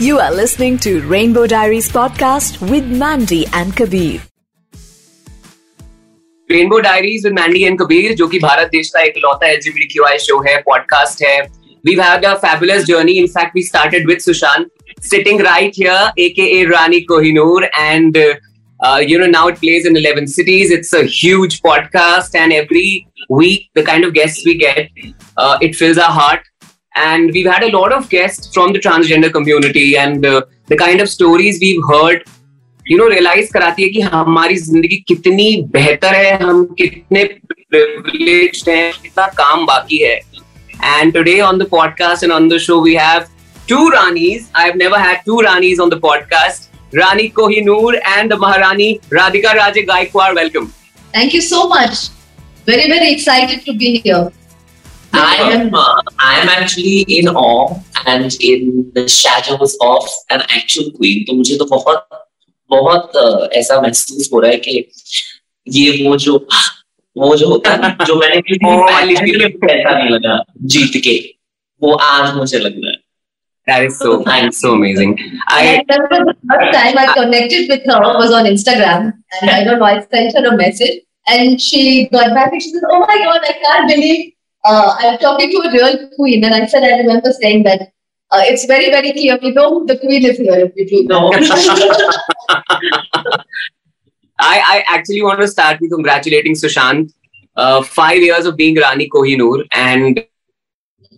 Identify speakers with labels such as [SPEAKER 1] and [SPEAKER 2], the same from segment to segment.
[SPEAKER 1] You are listening to Rainbow Diaries podcast with Mandy and Kabir.
[SPEAKER 2] Rainbow diaries with Mandy and Kabir जो कि भारत देश का एक लौता एलजीबीटीक्यूआई शो है पॉडकास्ट है we've had a fabulous journey in fact we started with sushant sitting right here aka rani kohinoor and uh, uh, you know now it plays in 11 cities it's a huge podcast and every week the kind of guests we get uh, it fills our heart and we've had a lot of guests from the transgender community and uh, the kind of stories we've heard you know realise कराती है कि हमारी जिंदगी कितनी बेहतर है हम कितने प्रिविलेज्ड हैं कितना काम बाकी है and today on the podcast and on the show we have to Rani's I have never had to Rani's on the podcast Rani Kohinoor and the महारानी राधिका राजे Gaekwad welcome
[SPEAKER 3] Thank you so much. Very, very excited to be here.
[SPEAKER 4] I am uh, I am actually in awe and in the shadows of an actual queen. तो मुझे तो बहुत बहुत uh, ऐसा महसूस हो रहा है कि ये वो जो वो जो होता है जो मैंने किसी
[SPEAKER 2] Oh,
[SPEAKER 4] पहले ऐसा नहीं लगा जीत के वो आज मुझे लग रहा है
[SPEAKER 2] That is so so amazing.
[SPEAKER 3] I
[SPEAKER 2] I
[SPEAKER 3] remember the first time I connected with her was on Instagram, and I don't know, I sent her a message, and she got back and she said, "Oh my God, I can't believe uh, I'm talking to a real queen." And I said, I remember saying that uh, it's very, very clear we know the queen is here if you do know.
[SPEAKER 2] I, I actually want to start with congratulating Sushant. Uh, five years of being Rani Kohinoor and,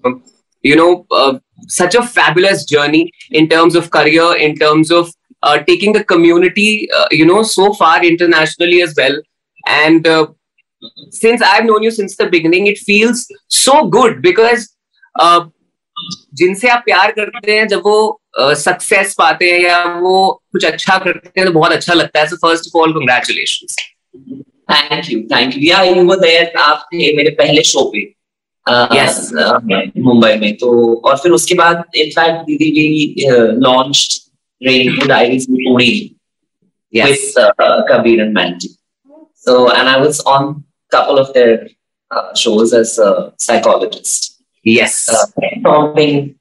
[SPEAKER 2] um, you know, uh, such a fabulous journey in terms of career, in terms of uh, taking the community, uh, you know, so far internationally as well. And uh, since I've known you since the beginning, it feels so good because uh, जिनसे आप प्यार करते हैं जब वो success पाते हैं या वो कुछ अच्छा करते हैं तो बहुत अच्छा लगता है। So first of all congratulations
[SPEAKER 4] thank you thank you yeah you were there आप थे मेरे पहले शो पे uh,
[SPEAKER 2] Yes.
[SPEAKER 4] uh, मुंबई में। तो और फिर उसके बाद इनफैक्ट दीदी we launched rainbow diaries in Pune with uh, Kabir and Mandy. So, and I was on a couple of their uh, shows as a psychologist,
[SPEAKER 2] yes
[SPEAKER 4] uh, solving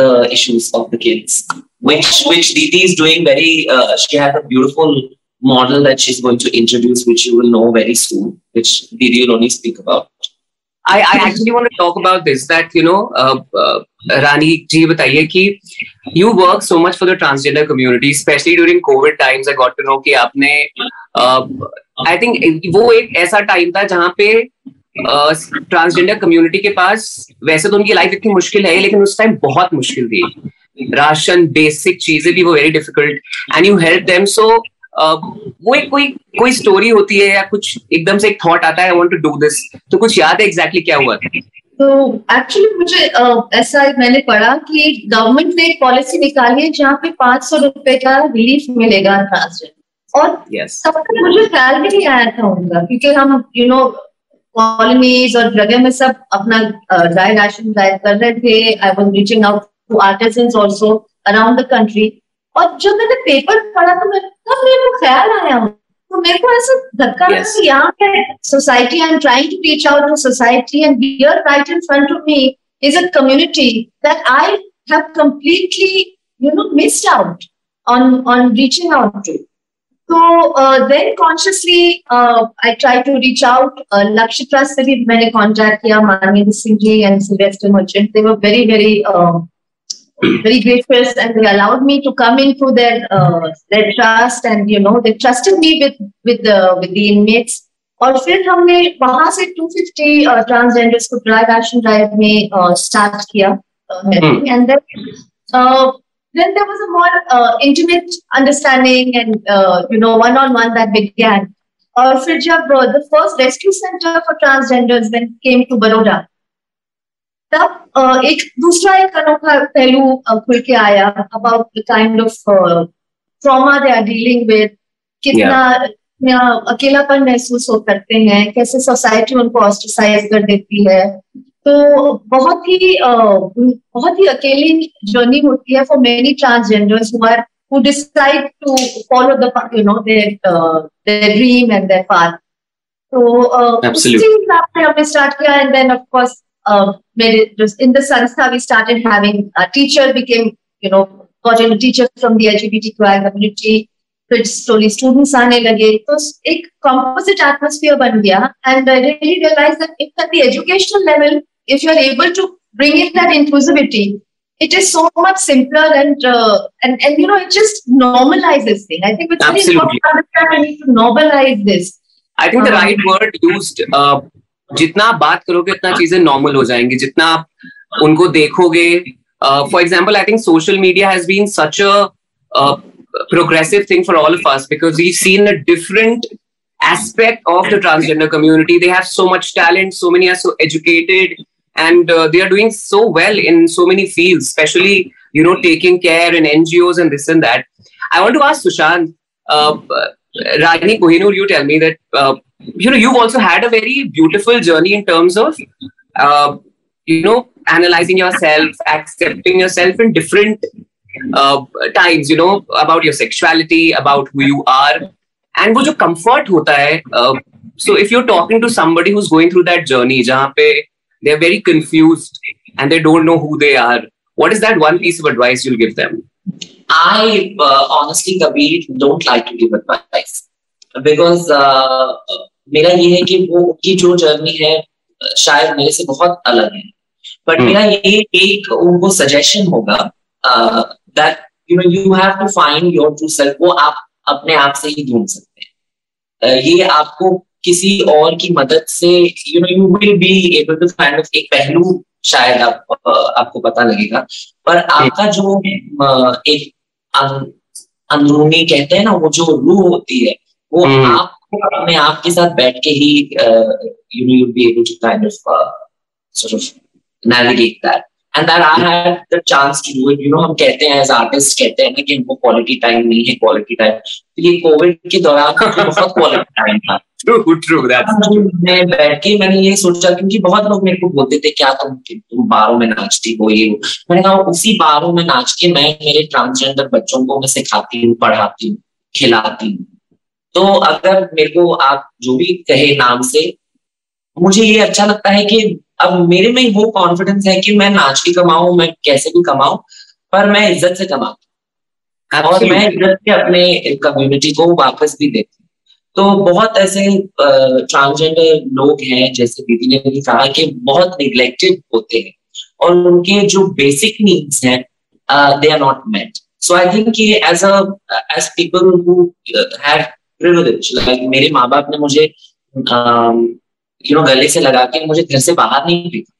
[SPEAKER 4] the issues of the kids, which which Didi is doing very. Uh, she has a beautiful model that she's going to introduce, which you will know very soon, which Didi will only speak about.
[SPEAKER 2] I, I actually want to talk about this that you know uh, uh, Rani ji बताइए कि you work so much for the transgender community especially during COVID times I got to know कि आपने uh, I think वो एक ऐसा time था जहाँ पे ट्रांसजेंडर कम्युनिटी के पास वैसे तो उनकी लाइफ इतनी मुश्किल है लेकिन उस टाइम बहुत मुश्किल थी राशन बेसिक चीज़ें भी वो very difficult and you help them so वो एक कोई कोई स्टोरी होती है या कुछ एकदम से एक थॉट आता है I want to do this तो कुछ याद है एग्जैक्टली क्या हुआ? था
[SPEAKER 3] तो एक्चुअली मुझे ऐसा मैंने पढ़ा कि गवर्नमेंट ने एक पॉलिसी निकाली है जहाँ पे पाँच सौ रुपए का रिलीफ मिलेगा ट्रांसजेंडर और
[SPEAKER 2] यस
[SPEAKER 3] तब तक मुझे ख्याल भी नहीं आया था उनका क्योंकि हम यू नो कॉलोनीज और जगह में सब अपना ड्राई राशन ड्राइव कर रहे थे। I was reaching out to artisans also around the country और जब मैंने पेपर पढ़ा तो मैं तब मेरे को ख्याल आया तो मेरे को ऐसा धक्का लगा
[SPEAKER 2] Yes.
[SPEAKER 3] कि यहाँ पे society I am trying to reach out to society and here right in front of me that I have completely, you know, missed out on on reaching out to. So uh, then consciously uh, I tried to reach out. Uh, Lakshya Trust से भी मैंने contact किया माननीय Singh ji and Sylvester Merchant. They were very very uh, very gracious and they allowed me to come into their uh, their trust and you know they trusted me with with the with the inmates. और फिर हमने वहां से 250 transgenders को dry ration drive में start किया and then then there was a more uh, intimate understanding and uh, you know one on one that began और फिर जब uh, the first rescue center for transgenders when came to Baroda तब एक दूसरा एक अनोखा पहलू खुल के आया about the kind of trauma they are dealing with कितना yeah. अकेलापन महसूस हो करते हैं कैसे सोसाइटी उनको ऑस्ट्रसाइज कर देती है। तो बहुत ही बहुत ही अकेली जर्नी होती है for many transgenders who are who decide to follow the you know their their dream and their path तो आपने हमने स्टार्ट किया and then of course uh, मेरे just in the संस्था we started having a teacher became you know got into teacher from the LGBTQI community. फिर slowly students आने लगे तो एक composite atmosphere बन गया and I really realized that if at the educational level if you are able to bring in that inclusivity it is so much simpler and uh, and and you know it just normalizes things. I think it's
[SPEAKER 2] Absolutely.
[SPEAKER 3] very important to understand we need to normalize this.
[SPEAKER 2] I think the right word used. Uh, जितना आप बात करोगे, उतना चीज़ें normal हो जाएँगी। जितना आप उनको देखोगे for example I think social media has been such a progressive thing for all of because we seen a different aspect of the transgender community they have so much talent so many are so educated and they are doing so well in so many field specially you know taking care in NGO and this and that I want to ask Sushant Rajni Kohinoor, you tell me that uh, you know you've also had a very beautiful journey in terms of uh, you know analyzing yourself, accepting yourself in different uh, times. You know about your sexuality, about who you are, and वो जो comfort होता है. Uh, so if you're talking to somebody who's going through that journey, जहाँ पे they're very confused and they don't know who they are, what is that one piece of advice you'll give them?
[SPEAKER 4] I uh, honestly, Kabir, don't like to give advice. Because uh, मेरा ये है कि वो उनकी जो journey है शायद मेरे से बहुत अलग है. बट मेरा ये एक उनको सजेशन होगा that you know you have to find your true self वो आप अपने आप से ही ढूंढ सकते हैं. Uh, ये आपको किसी और की मदद से you know you will be able to find एक पहलू शायद आप, आपको पता लगेगा. पर आपका जो एक अंदरूनी कहते हैं ना वो जो रूह होती है वो आप अपने आप के साथ बैठ के ही you know you be able to kind of sort of navigate that. And that I had the chance to do it. You know हम कहते हैं एज आर्टिस्ट कहते हैं ना कि हमको क्वालिटी टाइम नहीं है क्वालिटी टाइम तो ये कोविड के दौरान बहुत क्वालिटी टाइम था।
[SPEAKER 2] True, true.
[SPEAKER 4] मैं बैठ के मैंने ये सोचा क्योंकि बहुत लोग मेरे को बोलते थे क्या तुम तुम बारों में नाचती हो ये? मैंने कहा उसी बारों में नाच के मैं मेरे ट्रांसजेंडर बच्चों को मैं सिखाती हूँ पढ़ाती हूँ खिलाती हूँ। तो अगर मेरे को आप जो भी कहे नाम से मुझे ये अच्छा लगता है कि अब मेरे में वो कॉन्फिडेंस है कि मैं नाच के कमाऊं मैं कैसे भी कमाऊं पर मैं इज़्ज़त से कमाऊं और मैं इज़्ज़त से अपने कम्युनिटी को वापस भी देती तो बहुत ऐसे ट्रांसजेंडर लोग हैं जैसे दीदी ने भी कहा कि बहुत निग्लेक्टेड होते हैं। और उनके जो बेसिक नीड्स हैं they are not met so I think कि as a as people who have privilege like मेरे माँ बाप ने मुझे यू नो गले से लगा के मुझे घर से बाहर नहीं पीता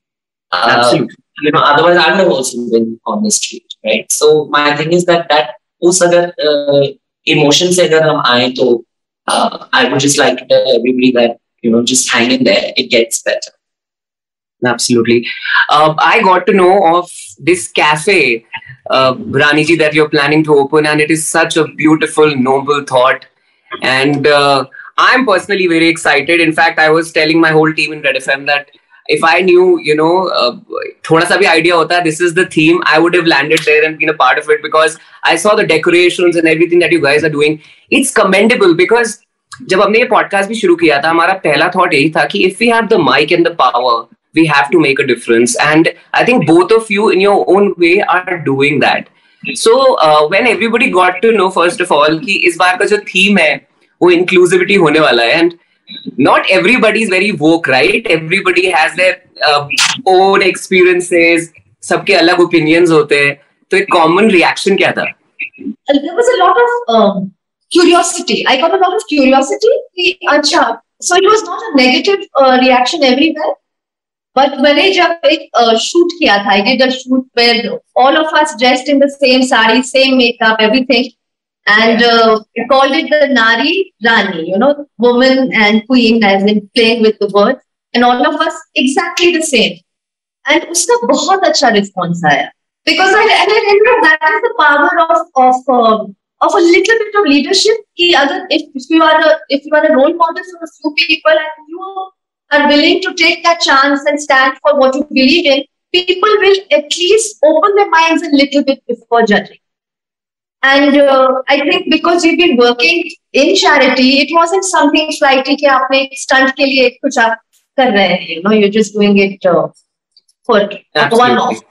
[SPEAKER 4] इमोशन से अगर हम आए तो I would just like everybody that you know just hang in there it gets better
[SPEAKER 2] absolutely I got to know of this cafe Rani ji that you are planning to open and it is such a beautiful noble thought and I'm personally very excited. In fact, I was telling my whole team in Red FM that if I knew, you know, thoda sa bhi idea hota, this is the theme, I would have landed there and been a part of it because I saw the decorations and everything that you guys are doing. It's commendable because जब हमने ये podcast भी शुरू किया था हमारा पहला thought यही था कि if we have the mic and the power we have to make a difference and I think both of you in your own way are doing that so when everybody got to know first of all कि इस बार का जो theme है वो inclusivity होने वाला है and not everybody is very woke right everybody has their uh, own सबके अलग opinions होते हैं तो एक common reaction क्या था
[SPEAKER 3] there was a lot of um, curiosity I got a lot of curiosity अच्छा so it was not a negative uh, reaction everywhere but मैंने जब एक shoot किया था I did a shoot where all of us dressed in the same sari same makeup everything and uh, we called it the Nari Rani, you know, woman and queen, as in playing with the words, and all of us exactly the same. And uska bahut acha response aaya. Because I, and I remember that is the power of of um, of a little bit of leadership. Ki agar, if, if you are a if you are a role model for a few people and you are willing to take that chance and stand for what you believe in, people will at least open their minds a little bit before judging. And uh, I think because we've been working in charity, it wasn't something flighty कि आपने एक stunt के लिए कुछ आप कर रहे हैं. You know, you're just doing it uh, for one off.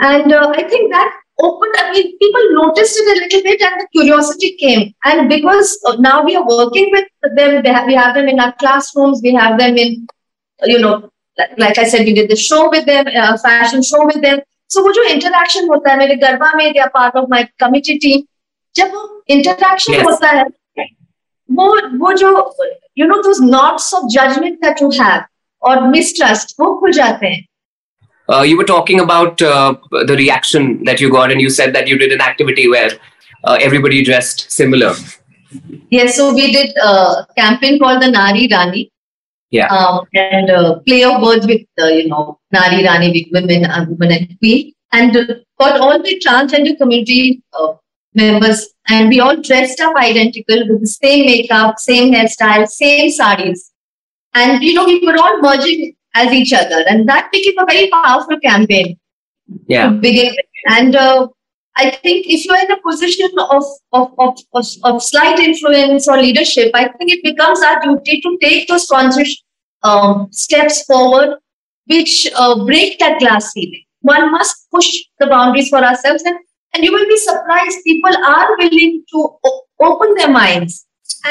[SPEAKER 3] And uh, I think that opened. I mean, people noticed it a little bit and the curiosity came. And because now we are working with them, have, we have them in our classrooms, we have them in, you know, like, like I said, we did the show with them, uh, fashion show with them. So वो जो interaction होता है मेरे गरबा में are part of my committee team. जब वो interaction yes. होता है वो वो जो you know those knots of judgment that you have or mistrust वो खुल जाते हैं
[SPEAKER 2] uh, you were talking about uh, the reaction that you got, and you said that you did an activity where uh, everybody dressed similar.
[SPEAKER 3] Yes, so we did a campaign called the Nari Rani.
[SPEAKER 2] Yeah.
[SPEAKER 3] Um, and uh, play of words with, uh, you know, Nari Rani, with women, uh, women and queen. And got all the transgender community members, and we all dressed up identical with the same makeup, same hairstyle, same saris. And, you know, we were all merging as each other. And that became a very powerful campaign.
[SPEAKER 2] Yeah.
[SPEAKER 3] to begin with. And uh, I think if you're in a position of, of, of, of, of, slight influence or leadership, I think it becomes our duty to take those conscious um, steps forward which uh, break that glass ceiling. One must push the boundaries for ourselves, and, and you will be surprised. People are willing to o- open their minds,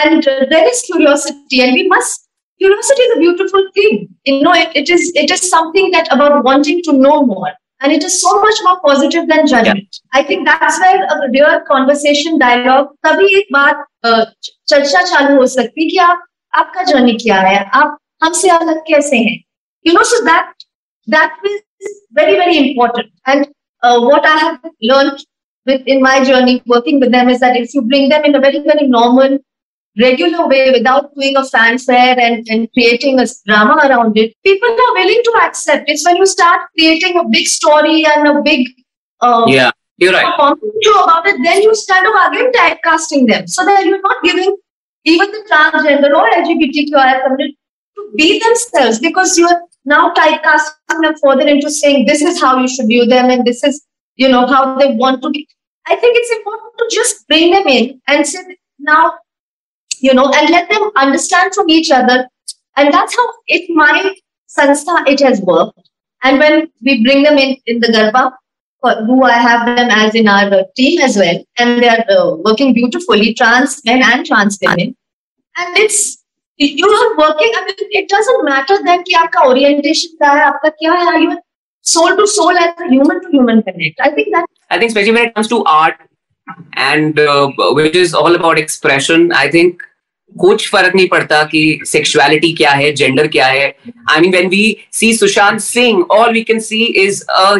[SPEAKER 3] and uh, there is curiosity, and we must curiosity is a beautiful thing. You know, it, it is it is something that about wanting to know more And it is so much more positive than judgment. Yeah. I think that's where a real conversation, dialogue, तभी एक बात चर्चा चालू हो सकती कि आप आपका जर्नी क्या है आप हमसे अलग कैसे हैं you know so that that is very very important and uh, what i have learned with in my journey working with them is that if you bring them in a very very normal regular way without doing a fanfare and, and creating a drama around it, people are willing to accept. It's when you start creating a big story and a big
[SPEAKER 2] uh, yeah, you're right.
[SPEAKER 3] about it, then you kind of again typecasting them so that you're not giving even the transgender or LGBTQI community to be themselves because you're now typecasting them further into saying this is how you should view them and this is you know how they want to be. I think it's important to just bring them in and say now you know, and let them understand from each other. And that's how it my sanstha it has worked. And when we bring them in in the garba, who I have them as in our team as well, and they are uh, working beautifully, trans men and trans women. And it's you are working. I mean, it doesn't matter then कि आपका orientation क्या है, आपका क्या है. You soul to soul as a human to human connect. I think that.
[SPEAKER 2] I think especially when it comes to art and uh, which is all about expression. I think कुछ फर्क नहीं पड़ता कि सेक्सुअलिटी क्या है gender क्या है I mean when we see Sushant Singh all we can C is a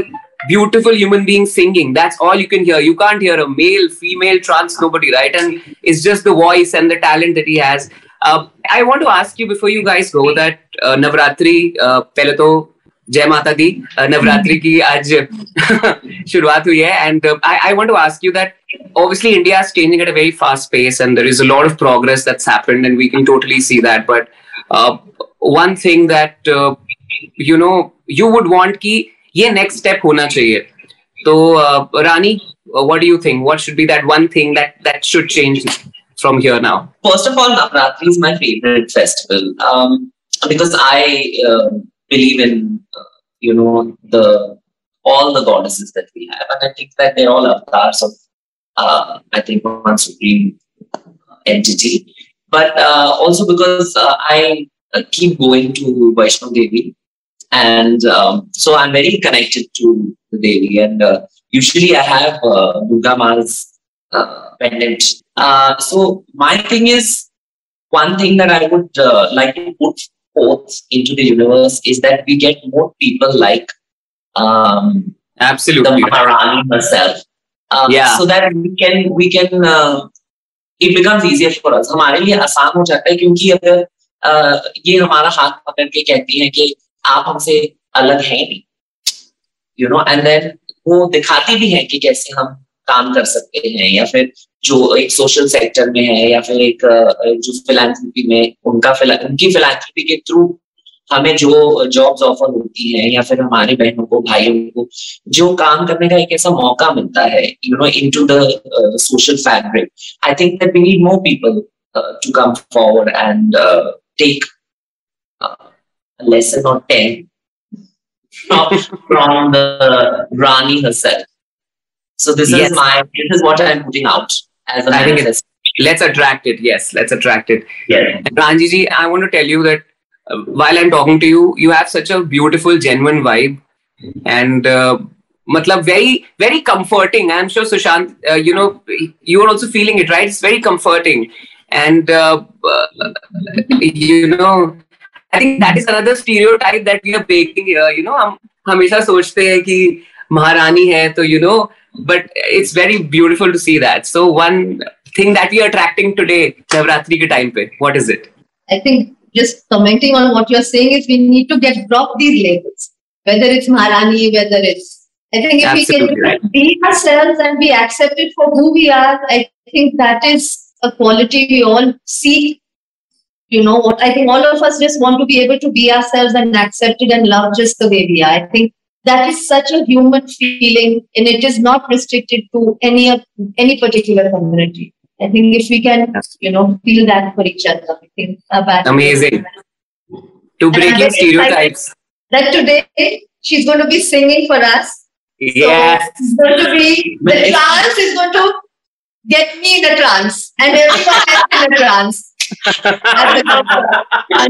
[SPEAKER 2] beautiful human being singing that's all you can hear you can't hear a male female trans nobody right and it's just the voice and the talent that he has uh, i want to ask you before you guys go that uh, navratri uh, pehle to जय माता दी। नवरात्रि की आज शुरुआत हुई है। And I I want to ask you that obviously India is changing at a very fast pace and there is a lot of progress that's happened and we can totally see that but one thing that you know you would want कि ये next step होना चाहिए। तो uh, Rani what do you think what should be that one thing that that should change from here now?
[SPEAKER 4] First of all navratri is my favorite festival. Um, because i uh, believe you know the all the goddesses that we have, and I think that they're all avatars of uh, I think one supreme entity. But uh, also because uh, I uh, keep going to Vaishno Devi, and um, so I'm very connected to the Devi, and uh, usually I have uh, Durga Ma's pendant. so my thing is one thing that I would like to put forth into the universe is that we get more people like um,
[SPEAKER 2] absolutely
[SPEAKER 4] the Maharani herself. Um, yeah. So that we can we can uh, it becomes easier for us. हमारे लिए आसान हो जाता है क्योंकि अगर uh, ये हमारा हाथ पकड़ के कहती है कि आप हमसे अलग हैं नहीं यू नो एंड देन वो दिखाती भी है कि कैसे हम काम कर सकते हैं या फिर जो एक सोशल सेक्टर में है या फिर एक जो फिलेंथ्रपी में उनका उनकी फिलेंथ्रपी के थ्रू हमें जो जॉब्स ऑफ़र होती है या फिर हमारे बहनों को, भाइयों को, जो काम करने का एक ऐसा मौका मिलता है you know into the social fabric I think that we need more people to come forward and take lesson or 10 from the Rani herself. So this
[SPEAKER 2] Yes.
[SPEAKER 4] is my this is what I'm putting out as a
[SPEAKER 2] I think
[SPEAKER 4] manifest.
[SPEAKER 2] let's attract it. Yes, let's attract it.
[SPEAKER 4] Yeah.
[SPEAKER 2] And Ranji ji, I want to tell you that uh, while I'm talking to you, you have such a beautiful, genuine vibe, and uh, matlab very, very comforting. I'm sure Sushant, uh, you know, you are also feeling it, right? It's very comforting, and uh, uh, you know, I think that is another stereotype that we are breaking here. You know, हम हमेशा सोचते हैं कि महारानी है तो you know, but it's very beautiful to see that. So one thing that we are attracting today, Navratri ke time pe, what is it?
[SPEAKER 3] I think just commenting on what you're saying is we need to get drop these labels, whether it's Maharani, whether it's I think if
[SPEAKER 2] Absolutely
[SPEAKER 3] we can
[SPEAKER 2] right.
[SPEAKER 3] be ourselves and be accepted for who we are, I think that is a quality we all seek. You know what? I think all of us just want to be able to be ourselves and accepted and loved just the way we are. I think that is such a human feeling, and it is not restricted to any of any particular community. I think if we can, you know, feel that for each other, I think a bad
[SPEAKER 2] Amazing. To
[SPEAKER 3] I'm
[SPEAKER 2] breaking stereotypes.
[SPEAKER 3] that today she's going to be singing for us.
[SPEAKER 2] Yes.
[SPEAKER 3] So it's going to be the trance is going to get me in a trance and everyone else in a trance. At the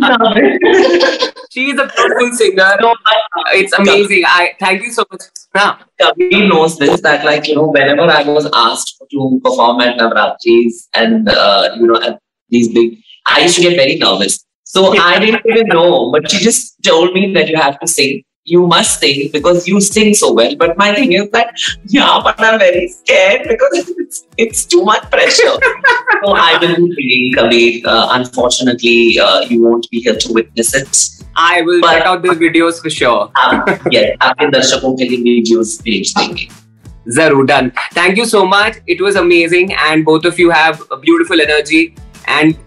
[SPEAKER 3] concert.
[SPEAKER 2] She is a beautiful singer.
[SPEAKER 4] No, but
[SPEAKER 2] It's amazing. I thank you so much. Huh.
[SPEAKER 4] Kabir knows this that like you know whenever I was asked to perform at Navratris and uh, you know at these big, I used to get very nervous. So I didn't even know, but she just told me that you have to sing You must sing because you sing so well. But my thing is that yeah, but I'm very scared because it's, it's too much pressure. so I will be singing Kabir. Uh, unfortunately, uh, you won't be here to witness it.
[SPEAKER 2] I will
[SPEAKER 4] But-
[SPEAKER 2] check out those videos for sure.
[SPEAKER 4] आप yes, आपके दर्शकों के लिए videos भेज देंगे
[SPEAKER 2] Zarur done. Thank you so much. It was amazing, and both of you have a beautiful energy. And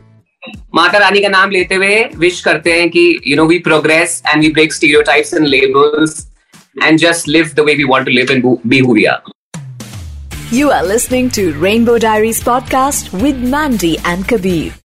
[SPEAKER 2] Mata Rani का नाम लेते हुए विश करते हैं कि you know we progress and we break stereotypes and labels and just live the way we want to live and be who we are
[SPEAKER 1] you are listening to rainbow diaries podcast with Mandy and Kabir